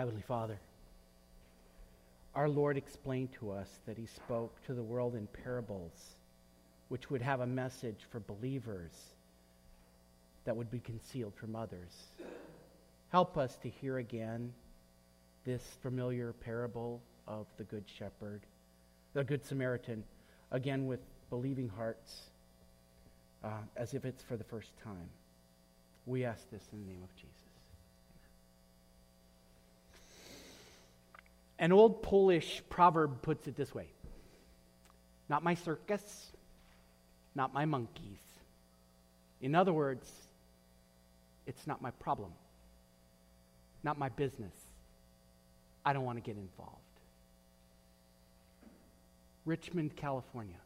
Heavenly Father, our Lord explained to us that He spoke to the world in parables, which would have a message for believers that would be concealed from others. Help us to hear again this familiar parable of the Good Shepherd, the Good Samaritan, again with believing hearts, uh, as if it's for the first time. We ask this in the name of Jesus. An old Polish proverb puts it this way Not my circus, not my monkeys. In other words, it's not my problem, not my business. I don't want to get involved. Richmond, California,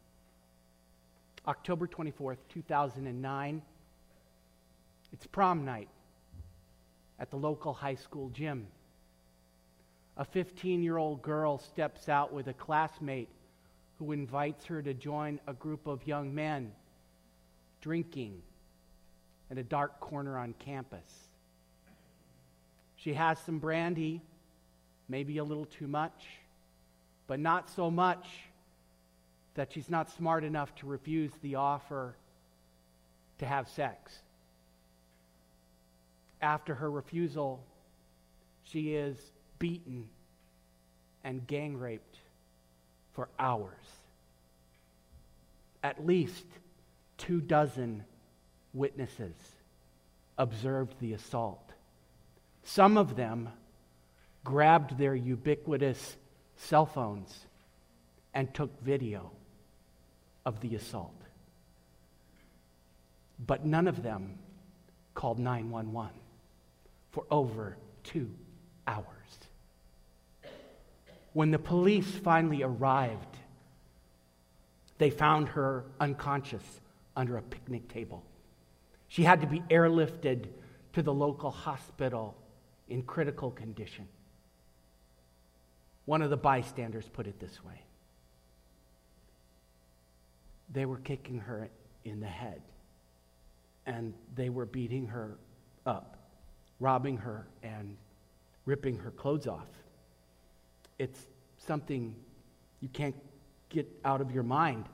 October 24th, 2009. It's prom night at the local high school gym. A 15 year old girl steps out with a classmate who invites her to join a group of young men drinking in a dark corner on campus. She has some brandy, maybe a little too much, but not so much that she's not smart enough to refuse the offer to have sex. After her refusal, she is beaten and gang raped for hours. At least two dozen witnesses observed the assault. Some of them grabbed their ubiquitous cell phones and took video of the assault. But none of them called 911 for over two hours. When the police finally arrived, they found her unconscious under a picnic table. She had to be airlifted to the local hospital in critical condition. One of the bystanders put it this way they were kicking her in the head, and they were beating her up, robbing her, and ripping her clothes off. It's something you can't get out of your mind.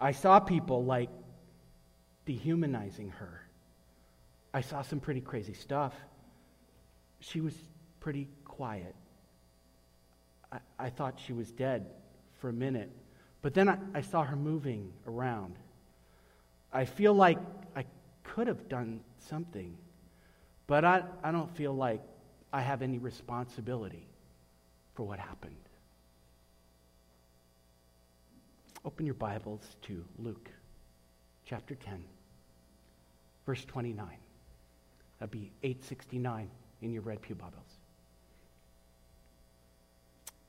I saw people like dehumanizing her. I saw some pretty crazy stuff. She was pretty quiet. I, I thought she was dead for a minute, but then I, I saw her moving around. I feel like I could have done something, but I, I don't feel like I have any responsibility for what happened. Open your Bibles to Luke chapter 10, verse 29. That'd be 869 in your Red Pew Bibles.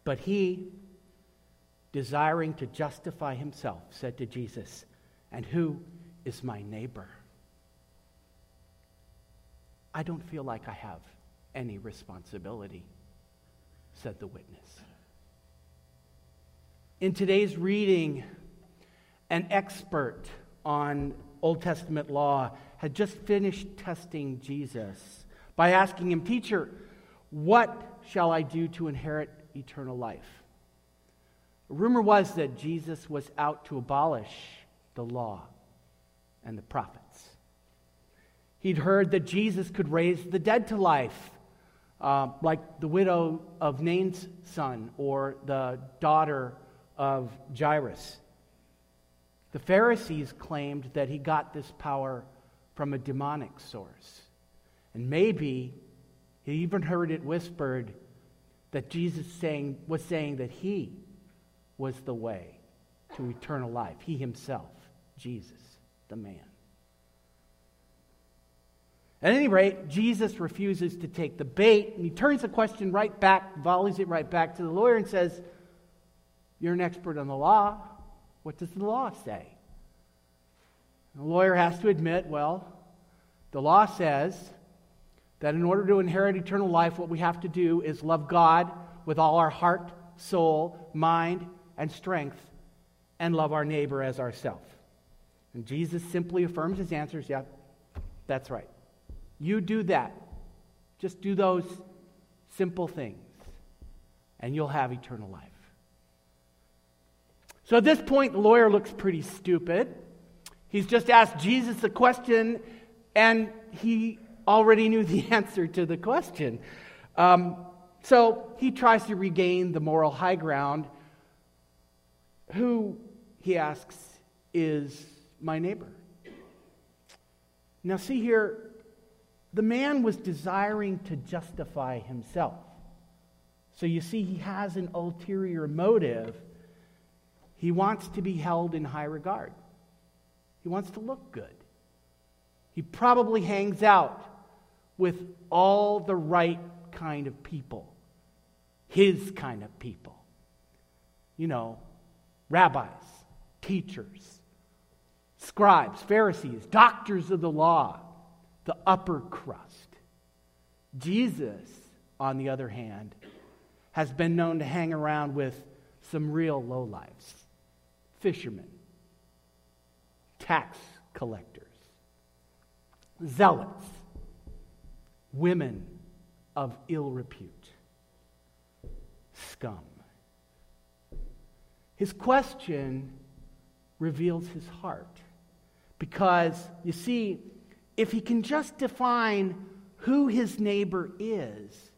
But he, desiring to justify himself, said to Jesus, And who is my neighbor? I don't feel like I have any responsibility, said the witness. In today's reading, an expert on Old Testament law had just finished testing Jesus by asking him, Teacher, what shall I do to inherit eternal life? Rumor was that Jesus was out to abolish the law and the prophets. He'd heard that Jesus could raise the dead to life, uh, like the widow of Nain's son or the daughter of Jairus. The Pharisees claimed that he got this power from a demonic source. And maybe he even heard it whispered that Jesus saying, was saying that he was the way to eternal life. He himself, Jesus, the man. At any rate, Jesus refuses to take the bait, and he turns the question right back, volleys it right back to the lawyer, and says, You're an expert on the law. What does the law say? The lawyer has to admit, well, the law says that in order to inherit eternal life, what we have to do is love God with all our heart, soul, mind, and strength, and love our neighbor as ourself. And Jesus simply affirms his answers, yeah, that's right. You do that. Just do those simple things, and you'll have eternal life. So at this point, the lawyer looks pretty stupid. He's just asked Jesus a question, and he already knew the answer to the question. Um, so he tries to regain the moral high ground. Who, he asks, is my neighbor? Now, see here, the man was desiring to justify himself. So you see, he has an ulterior motive. He wants to be held in high regard, he wants to look good. He probably hangs out with all the right kind of people, his kind of people. You know, rabbis, teachers, scribes, Pharisees, doctors of the law, the upper crust. Jesus, on the other hand, has been known to hang around with some real lowlifes fishermen, tax collectors, zealots, women of ill repute, scum. His question reveals his heart. Because, you see, if he can just define who his neighbor is,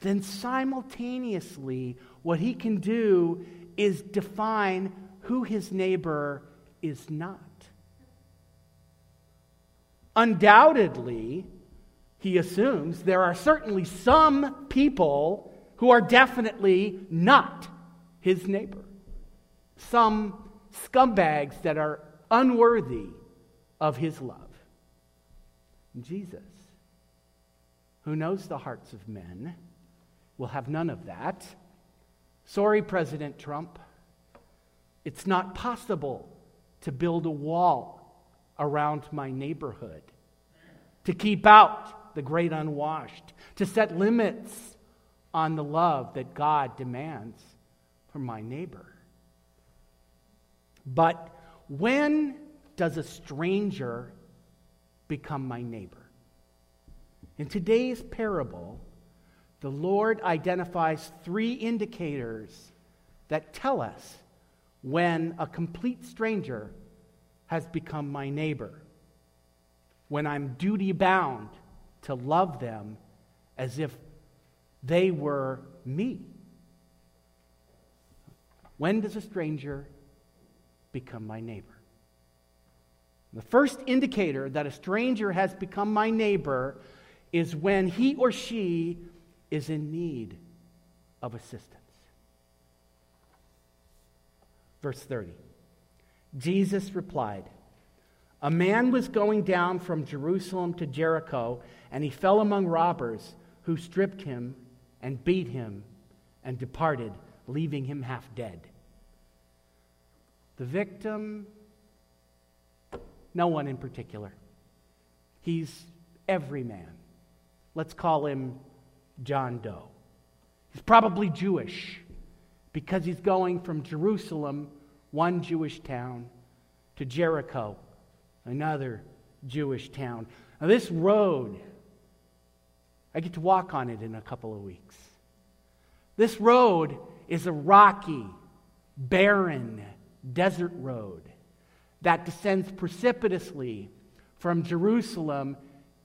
then simultaneously what he can do is define who his neighbor is not. Undoubtedly, he assumes there are certainly some people who are definitely not his neighbor. Some scumbags that are unworthy of his love. Jesus, who knows the hearts of men, will have none of that. Sorry, President Trump. It's not possible to build a wall around my neighborhood, to keep out the great unwashed, to set limits on the love that God demands from my neighbor. But when does a stranger become my neighbor? In today's parable, the Lord identifies three indicators that tell us when a complete stranger has become my neighbor, when I'm duty bound to love them as if they were me. When does a stranger become my neighbor? The first indicator that a stranger has become my neighbor is when he or she is in need of assistance. Verse 30. Jesus replied, A man was going down from Jerusalem to Jericho and he fell among robbers who stripped him and beat him and departed, leaving him half dead. The victim, no one in particular. He's every man. Let's call him John Doe. He's probably Jewish because he's going from Jerusalem, one Jewish town, to Jericho, another Jewish town. Now, this road I get to walk on it in a couple of weeks. This road is a rocky, barren desert road that descends precipitously from Jerusalem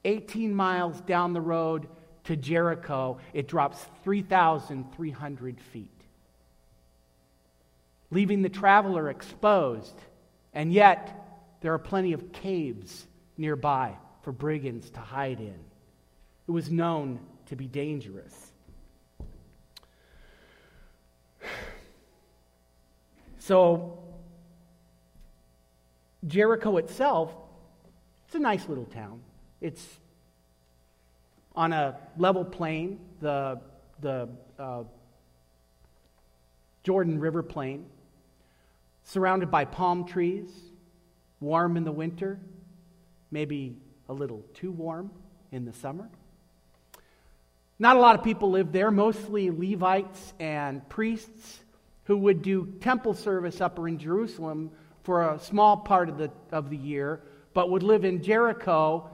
18 miles down the road to Jericho. It drops 3,300 feet, leaving the traveler exposed. And yet, there are plenty of caves nearby for brigands to hide in. It was known to be dangerous. So, Jericho itself, it's a nice little town. It's on a level plain, the, the uh, Jordan River plain, surrounded by palm trees, warm in the winter, maybe a little too warm in the summer. Not a lot of people lived there, mostly Levites and priests who would do temple service up in Jerusalem for a small part of the, of the year, but would live in Jericho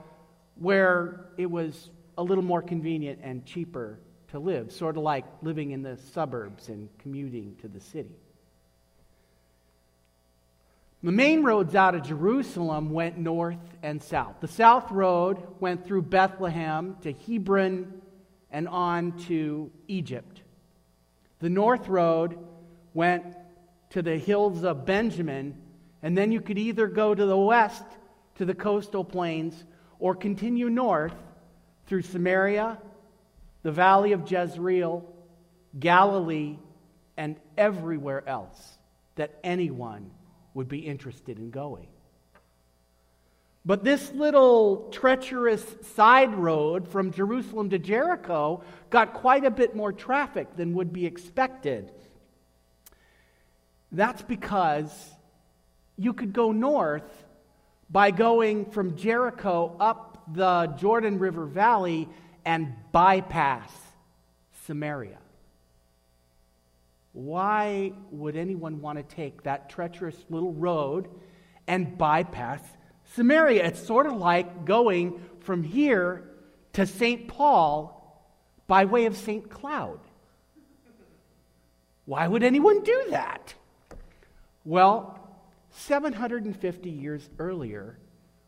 where it was a little more convenient and cheaper to live, sort of like living in the suburbs and commuting to the city. The main roads out of Jerusalem went north and south. The south road went through Bethlehem to Hebron and on to Egypt. The north road went to the hills of Benjamin, and then you could either go to the west to the coastal plains or continue north through Samaria, the valley of Jezreel, Galilee, and everywhere else that anyone would be interested in going. But this little treacherous side road from Jerusalem to Jericho got quite a bit more traffic than would be expected. That's because you could go north by going from Jericho up the Jordan River Valley and bypass Samaria. Why would anyone want to take that treacherous little road and bypass Samaria? It's sort of like going from here to St. Paul by way of St. Cloud. Why would anyone do that? Well, 750 years earlier,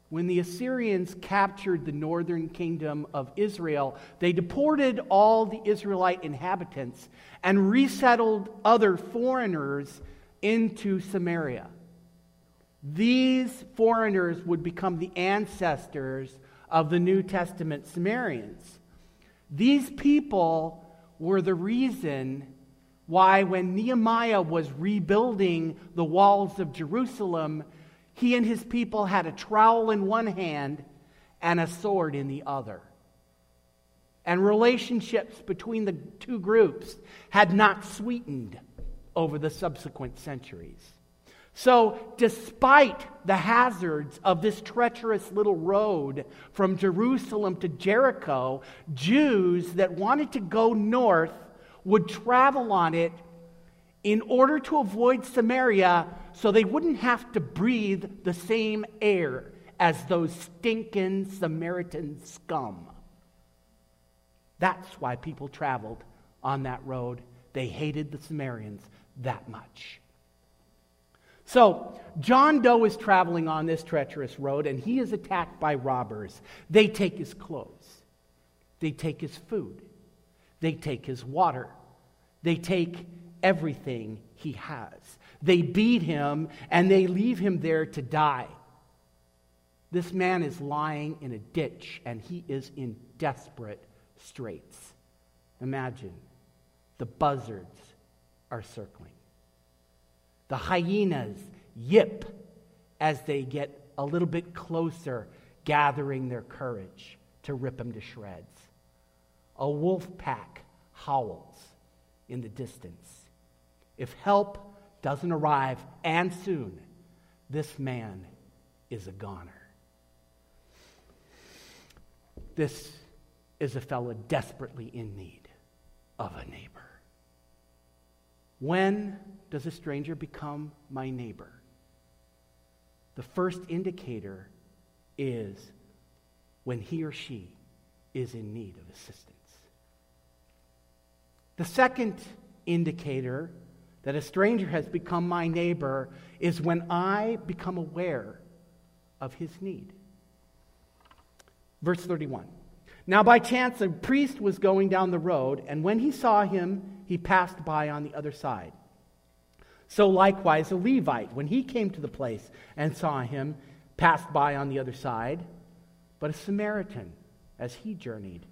when the Assyrians captured the northern kingdom of Israel, they deported all the Israelite inhabitants and resettled other foreigners into Samaria. These foreigners would become the ancestors of the New Testament Samaritans. These people were the reason why, when Nehemiah was rebuilding the walls of Jerusalem, he and his people had a trowel in one hand and a sword in the other. And relationships between the two groups had not sweetened over the subsequent centuries. So, despite the hazards of this treacherous little road from Jerusalem to Jericho, Jews that wanted to go north would travel on it in order to avoid Samaria so they wouldn't have to breathe the same air as those stinking Samaritan scum. That's why people traveled on that road. They hated the Samaritans that much. So, John Doe is traveling on this treacherous road and he is attacked by robbers. They take his clothes, they take his food, they take his water, they take everything he has. They beat him and they leave him there to die. This man is lying in a ditch and he is in desperate straits. Imagine the buzzards are circling. The hyenas yip as they get a little bit closer, gathering their courage to rip him to shreds. A wolf pack howls in the distance. If help doesn't arrive, and soon, this man is a goner. This is a fellow desperately in need of a neighbor. When does a stranger become my neighbor? The first indicator is when he or she is in need of assistance. The second indicator that a stranger has become my neighbor is when I become aware of his need. Verse 31. Now, by chance, a priest was going down the road, and when he saw him, he passed by on the other side. So, likewise, a Levite, when he came to the place and saw him, passed by on the other side. But a Samaritan, as he journeyed,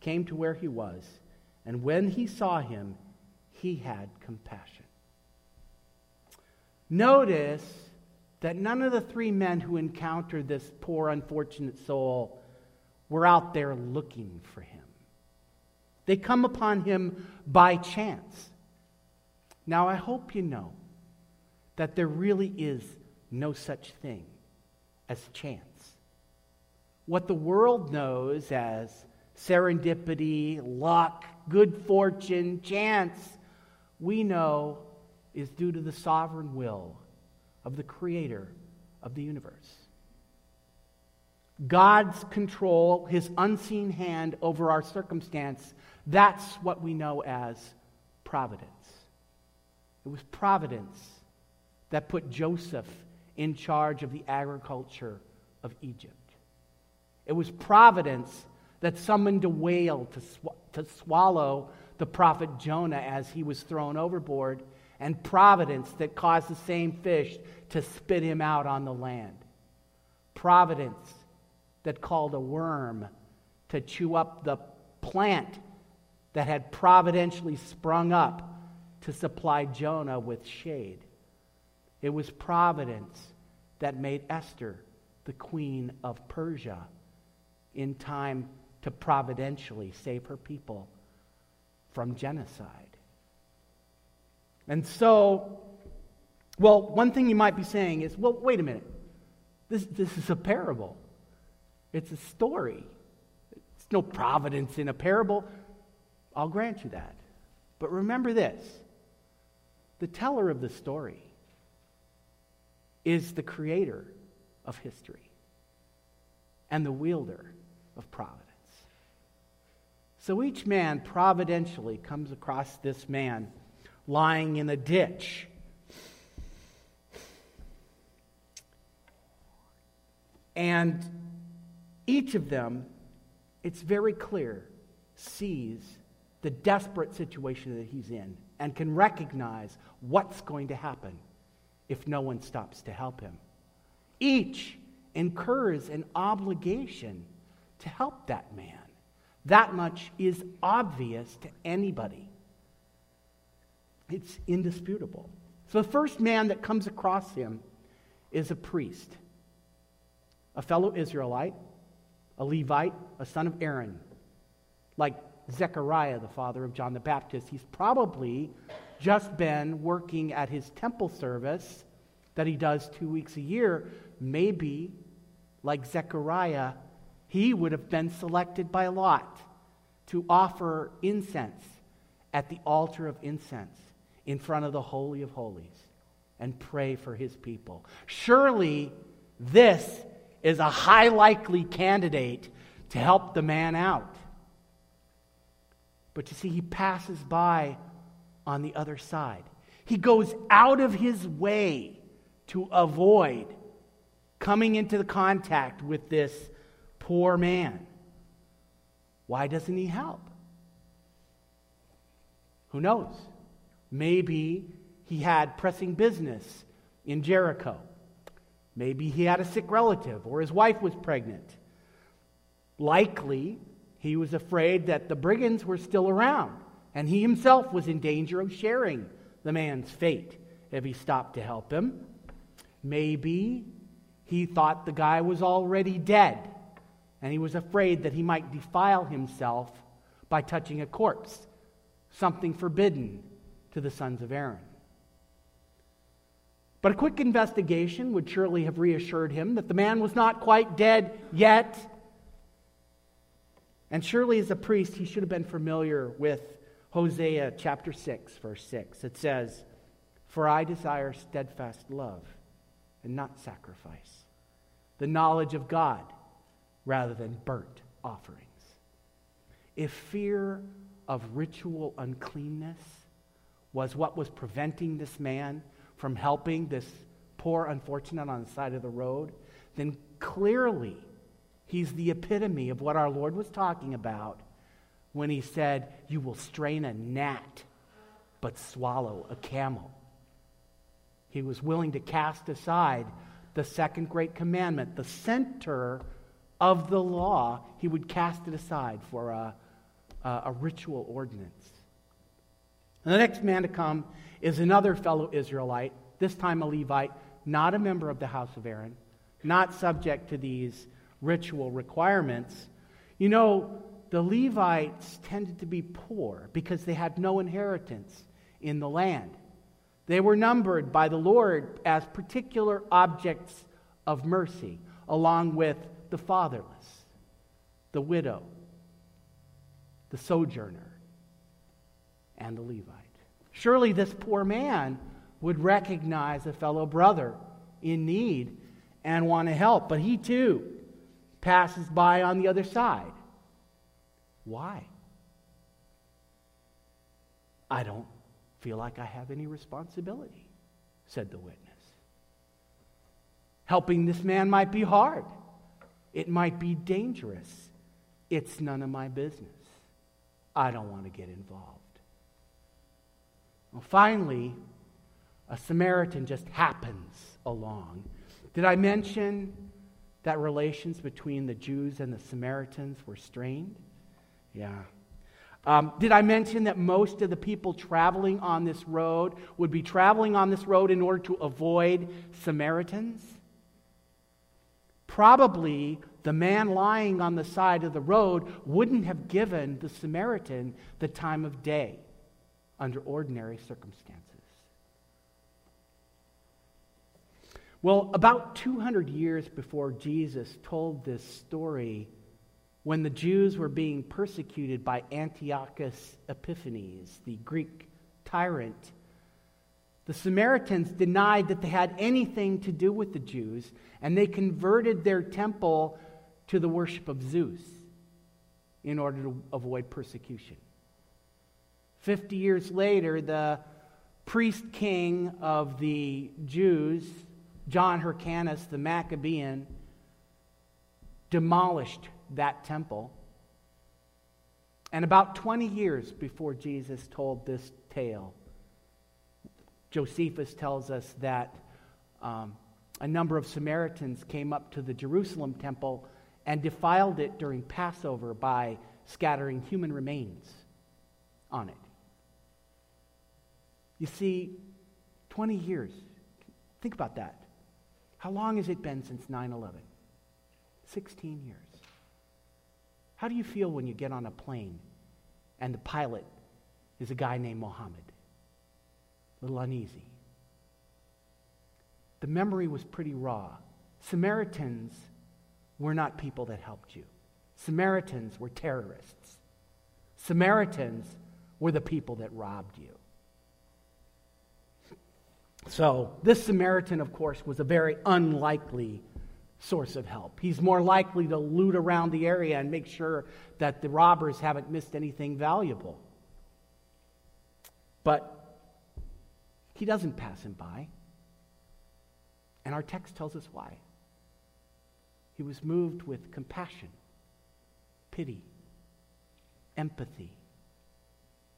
came to where he was, and when he saw him, he had compassion. Notice that none of the three men who encountered this poor, unfortunate soul were out there looking for him. They come upon him by chance. Now, I hope you know that there really is no such thing as chance. What the world knows as serendipity, luck, good fortune, chance, we know is due to the sovereign will of the creator of the universe. God's control, his unseen hand over our circumstance, that's what we know as providence. It was providence that put Joseph in charge of the agriculture of Egypt. It was providence that summoned a whale to, sw- to swallow the prophet Jonah as he was thrown overboard, and providence that caused the same fish to spit him out on the land. Providence that called a worm to chew up the plant that had providentially sprung up to supply Jonah with shade. It was providence that made Esther the queen of Persia in time to providentially save her people from genocide. And so, well, one thing you might be saying is, well, wait a minute. This, this is a parable. It's a story. It's no providence in a parable. I'll grant you that. But remember this the teller of the story is the creator of history and the wielder of providence. So each man providentially comes across this man lying in a ditch. And each of them, it's very clear, sees the desperate situation that he's in and can recognize what's going to happen if no one stops to help him. Each incurs an obligation to help that man. That much is obvious to anybody. It's indisputable. So the first man that comes across him is a priest, a fellow Israelite, a Levite, a son of Aaron, like Zechariah, the father of John the Baptist. He's probably just been working at his temple service that he does two weeks a year. Maybe, like Zechariah, he would have been selected by lot to offer incense at the altar of incense in front of the Holy of Holies and pray for his people. Surely this is a high likely candidate to help the man out. But you see, he passes by on the other side. He goes out of his way to avoid coming into the contact with this poor man. Why doesn't he help? Who knows? Maybe he had pressing business in Jericho. Maybe he had a sick relative or his wife was pregnant. Likely, he was afraid that the brigands were still around and he himself was in danger of sharing the man's fate if he stopped to help him. Maybe he thought the guy was already dead and he was afraid that he might defile himself by touching a corpse, something forbidden to the sons of Aaron. But a quick investigation would surely have reassured him that the man was not quite dead yet. And surely, as a priest, he should have been familiar with Hosea chapter 6, verse 6. It says, For I desire steadfast love and not sacrifice, the knowledge of God rather than burnt offerings. If fear of ritual uncleanness was what was preventing this man from helping this poor unfortunate on the side of the road, then clearly he's the epitome of what our Lord was talking about when he said, You will strain a gnat, but swallow a camel. He was willing to cast aside the second great commandment, the center of the law, he would cast it aside for a, a, a ritual ordinance. And the next man to come is another fellow Israelite, this time a Levite, not a member of the house of Aaron, not subject to these ritual requirements. You know, the Levites tended to be poor because they had no inheritance in the land. They were numbered by the Lord as particular objects of mercy, along with the fatherless, the widow, the sojourner, and the Levite. Surely this poor man would recognize a fellow brother in need and want to help, but he too passes by on the other side. Why? I don't feel like I have any responsibility, said the witness. Helping this man might be hard, it might be dangerous. It's none of my business. I don't want to get involved. Well, finally, a Samaritan just happens along. Did I mention that relations between the Jews and the Samaritans were strained? Yeah. Um, did I mention that most of the people traveling on this road would be traveling on this road in order to avoid Samaritans? Probably the man lying on the side of the road wouldn't have given the Samaritan the time of day under ordinary circumstances. Well, about 200 years before Jesus told this story, when the Jews were being persecuted by Antiochus Epiphanes, the Greek tyrant, the Samaritans denied that they had anything to do with the Jews, and they converted their temple to the worship of Zeus in order to avoid persecution. Fifty years later, the priest king of the Jews, John Hyrcanus the Maccabean demolished that temple. And about 20 years before Jesus told this tale, Josephus tells us that um, a number of Samaritans came up to the Jerusalem temple and defiled it during Passover by scattering human remains on it. You see, 20 years. Think about that. How long has it been since 9 11? 16 years. How do you feel when you get on a plane and the pilot is a guy named Mohammed? Little uneasy. The memory was pretty raw. Samaritans were not people that helped you, Samaritans were terrorists. Samaritans were the people that robbed you. So, this Samaritan, of course, was a very unlikely source of help. He's more likely to loot around the area and make sure that the robbers haven't missed anything valuable. But he doesn't pass him by. And our text tells us why. He was moved with compassion, pity, empathy.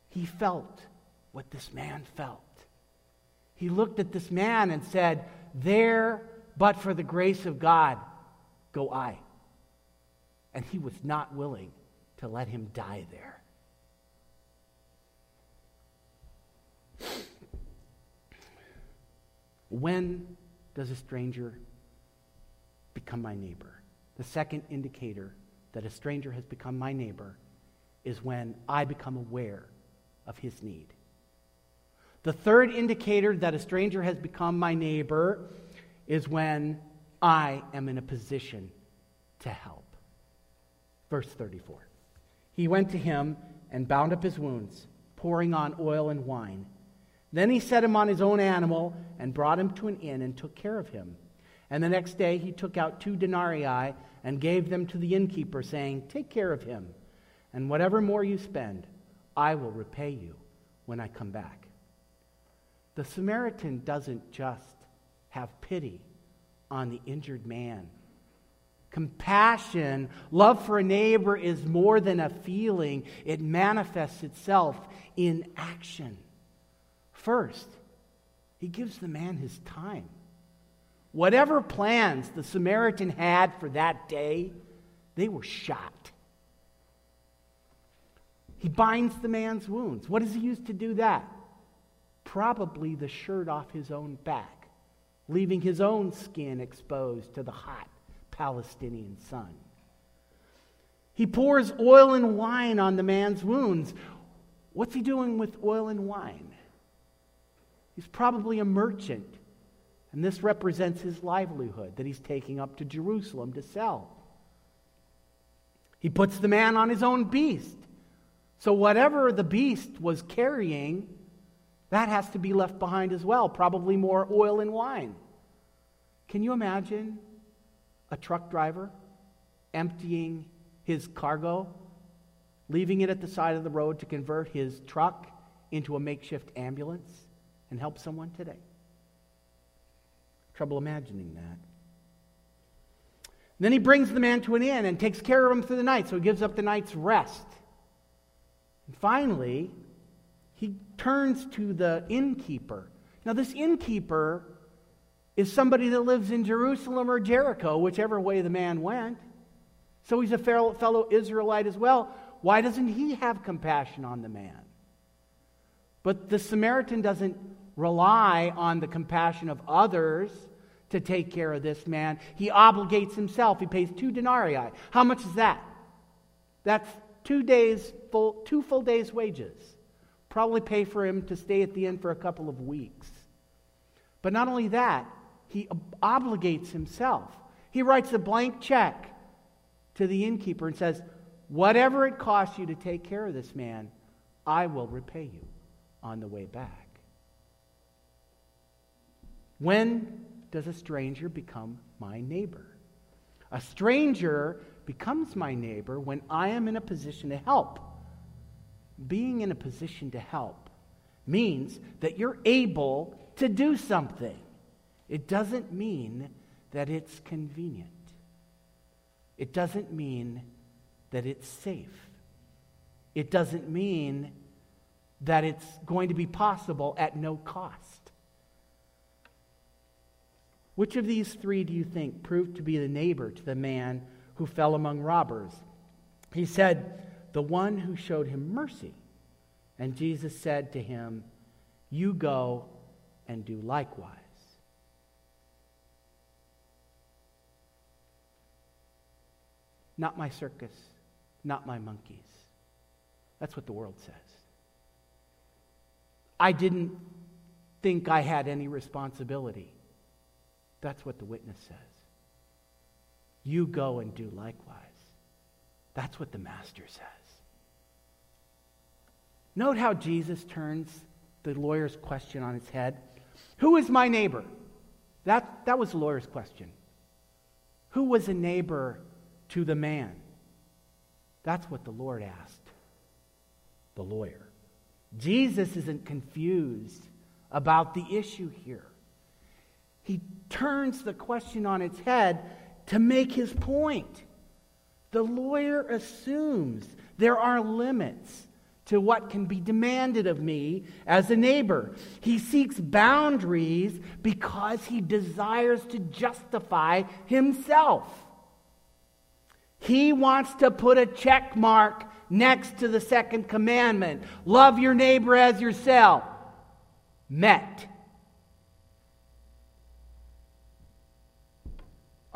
He felt what this man felt. He looked at this man and said, There, but for the grace of God, go I. And he was not willing to let him die there. When does a stranger become my neighbor? The second indicator that a stranger has become my neighbor is when I become aware of his need. The third indicator that a stranger has become my neighbor is when I am in a position to help. Verse 34. He went to him and bound up his wounds, pouring on oil and wine. Then he set him on his own animal and brought him to an inn and took care of him. And the next day he took out two denarii and gave them to the innkeeper, saying, Take care of him, and whatever more you spend, I will repay you when I come back. The Samaritan doesn't just have pity on the injured man. Compassion, love for a neighbor is more than a feeling, it manifests itself in action. First, he gives the man his time. Whatever plans the Samaritan had for that day, they were shot. He binds the man's wounds. What does he use to do that? probably the shirt off his own back, leaving his own skin exposed to the hot Palestinian sun. He pours oil and wine on the man's wounds. What's he doing with oil and wine? He's probably a merchant, and this represents his livelihood that he's taking up to Jerusalem to sell. He puts the man on his own beast. So, whatever the beast was carrying, that has to be left behind as well, probably more oil and wine. Can you imagine a truck driver emptying his cargo, leaving it at the side of the road to convert his truck into a makeshift ambulance and help someone today? Trouble imagining that. Then he brings the man to an inn and takes care of him through the night, so he gives up the night's rest. And finally, he turns to the innkeeper. Now, this innkeeper is somebody that lives in Jerusalem or Jericho, whichever way the man went. So he's a fellow Israelite as well. Why doesn't he have compassion on the man? But the Samaritan doesn't rely on the compassion of others to take care of this man. He obligates himself. He pays two denarii. How much is that? That's two days full, two full days' wages. Probably pay for him to stay at the inn for a couple of weeks. But not only that, he obligates himself. He writes a blank check to the innkeeper and says, Whatever it costs you to take care of this man, I will repay you on the way back. When does a stranger become my neighbor? A stranger becomes my neighbor when I am in a position to help. Being in a position to help means that you're able to do something. It doesn't mean that it's convenient. It doesn't mean that it's safe. It doesn't mean that it's going to be possible at no cost. Which of these three do you think proved to be the neighbor to the man who fell among robbers? He said, The one who showed him mercy. And Jesus said to him, You go and do likewise. Not my circus, not my monkeys. That's what the world says. I didn't think I had any responsibility. That's what the witness says. You go and do likewise. That's what the master says. Note how Jesus turns the lawyer's question on its head. Who is my neighbor? That, that was the lawyer's question. Who was a neighbor to the man? That's what the Lord asked the lawyer. Jesus isn't confused about the issue here he turns the question on its head to make his point. The lawyer assumes there are limits to what can be demanded of me as a neighbor. He seeks boundaries because he desires to justify himself. He wants to put a check mark next to the second commandment love your neighbor as yourself. Met.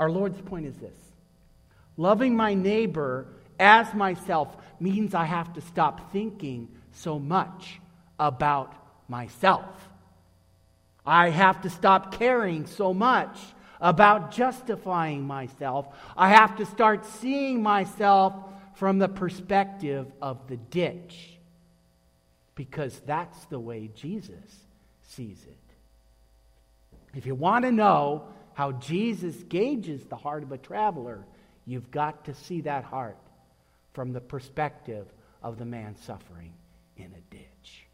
Our Lord's point is this loving my neighbor as myself means I have to stop thinking so much about myself. I have to stop caring so much about justifying myself. I have to start seeing myself from the perspective of the ditch because that's the way Jesus sees it. If you want to know how Jesus gauges the heart of a traveler, you've got to see that heart from the perspective of the man suffering in a ditch.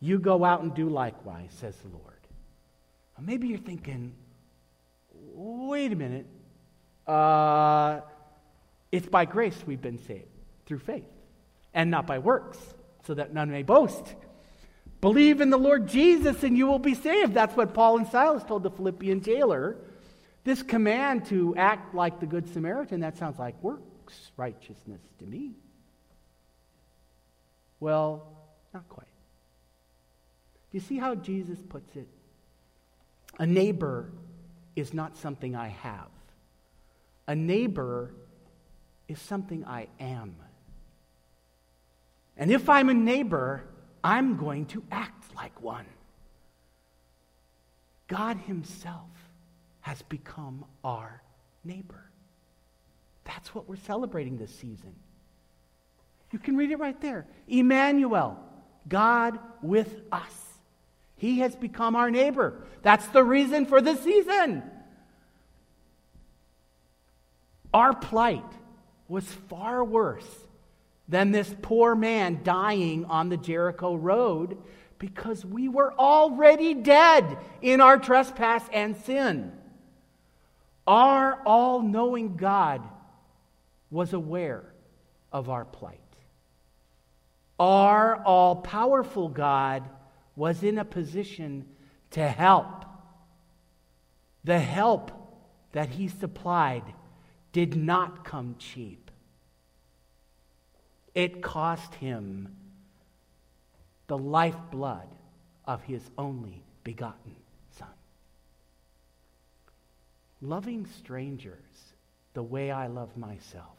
You go out and do likewise, says the Lord. Maybe you're thinking, wait a minute. Uh, it's by grace we've been saved, through faith, and not by works, so that none may boast. Believe in the Lord Jesus and you will be saved. That's what Paul and Silas told the Philippian jailer. This command to act like the Good Samaritan, that sounds like works righteousness to me. Well, not quite. Do you see how Jesus puts it? A neighbor is not something I have, a neighbor is something I am. And if I'm a neighbor, I'm going to act like one. God Himself has become our neighbor. That's what we're celebrating this season. You can read it right there. Emmanuel, God with us. He has become our neighbor. That's the reason for the season. Our plight was far worse than this poor man dying on the Jericho road because we were already dead in our trespass and sin. Our all knowing God was aware of our plight. Our all powerful God was in a position to help. The help that he supplied did not come cheap. It cost him the lifeblood of his only begotten Son. Loving strangers the way I love myself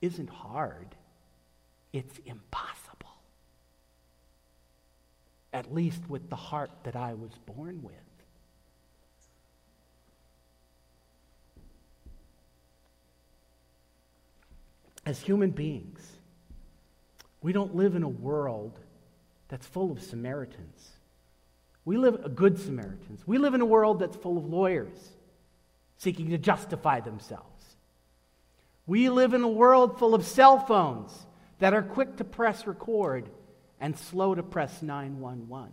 isn't hard, it's impossible. At least with the heart that I was born with. As human beings, we don't live in a world that's full of Samaritans. We live a good Samaritans. We live in a world that's full of lawyers seeking to justify themselves. We live in a world full of cell phones that are quick to press record and slow to press 911.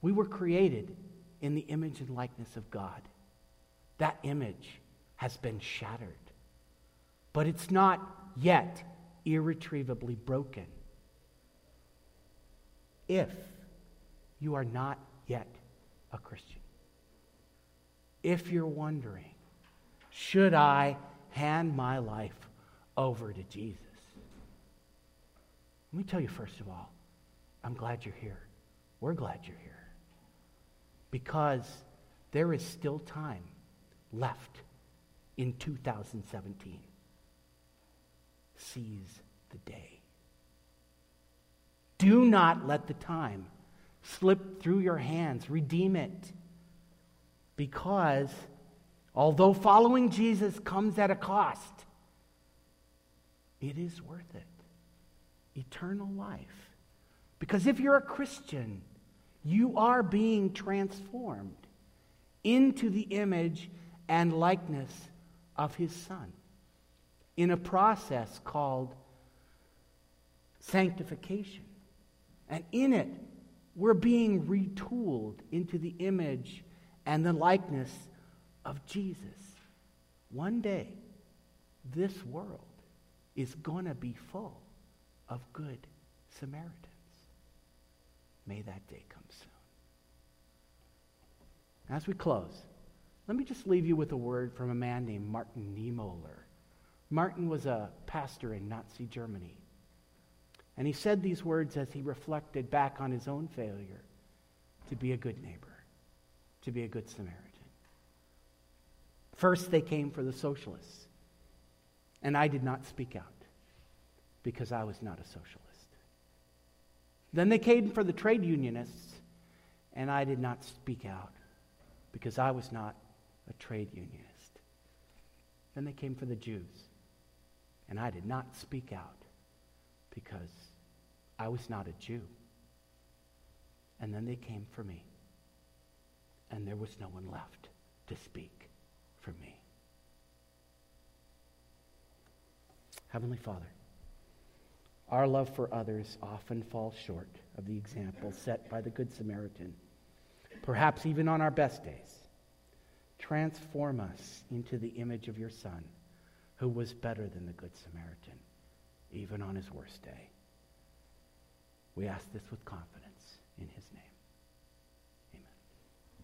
We were created in the image and likeness of God. That image has been shattered, but it's not yet irretrievably broken. If you are not yet a Christian, if you're wondering, should I hand my life over to Jesus? Let me tell you, first of all, I'm glad you're here. We're glad you're here. Because there is still time left in 2017 seize the day. Do not let the time slip through your hands. Redeem it. Because although following Jesus comes at a cost, it is worth it. Eternal life. Because if you're a Christian, you are being transformed into the image and likeness of his Son in a process called sanctification. And in it, we're being retooled into the image and the likeness of Jesus. One day, this world is going to be full of good Samaritans. May that day come soon. As we close, let me just leave you with a word from a man named Martin Niemöller. Martin was a pastor in Nazi Germany. And he said these words as he reflected back on his own failure to be a good neighbor, to be a good Samaritan. First, they came for the socialists, and I did not speak out because I was not a socialist. Then they came for the trade unionists, and I did not speak out because I was not a trade unionist. Then they came for the Jews, and I did not speak out because I was not a Jew. And then they came for me, and there was no one left to speak for me. Heavenly Father, our love for others often falls short of the example set by the Good Samaritan, perhaps even on our best days. Transform us into the image of your Son who was better than the Good Samaritan, even on his worst day. We ask this with confidence in his name.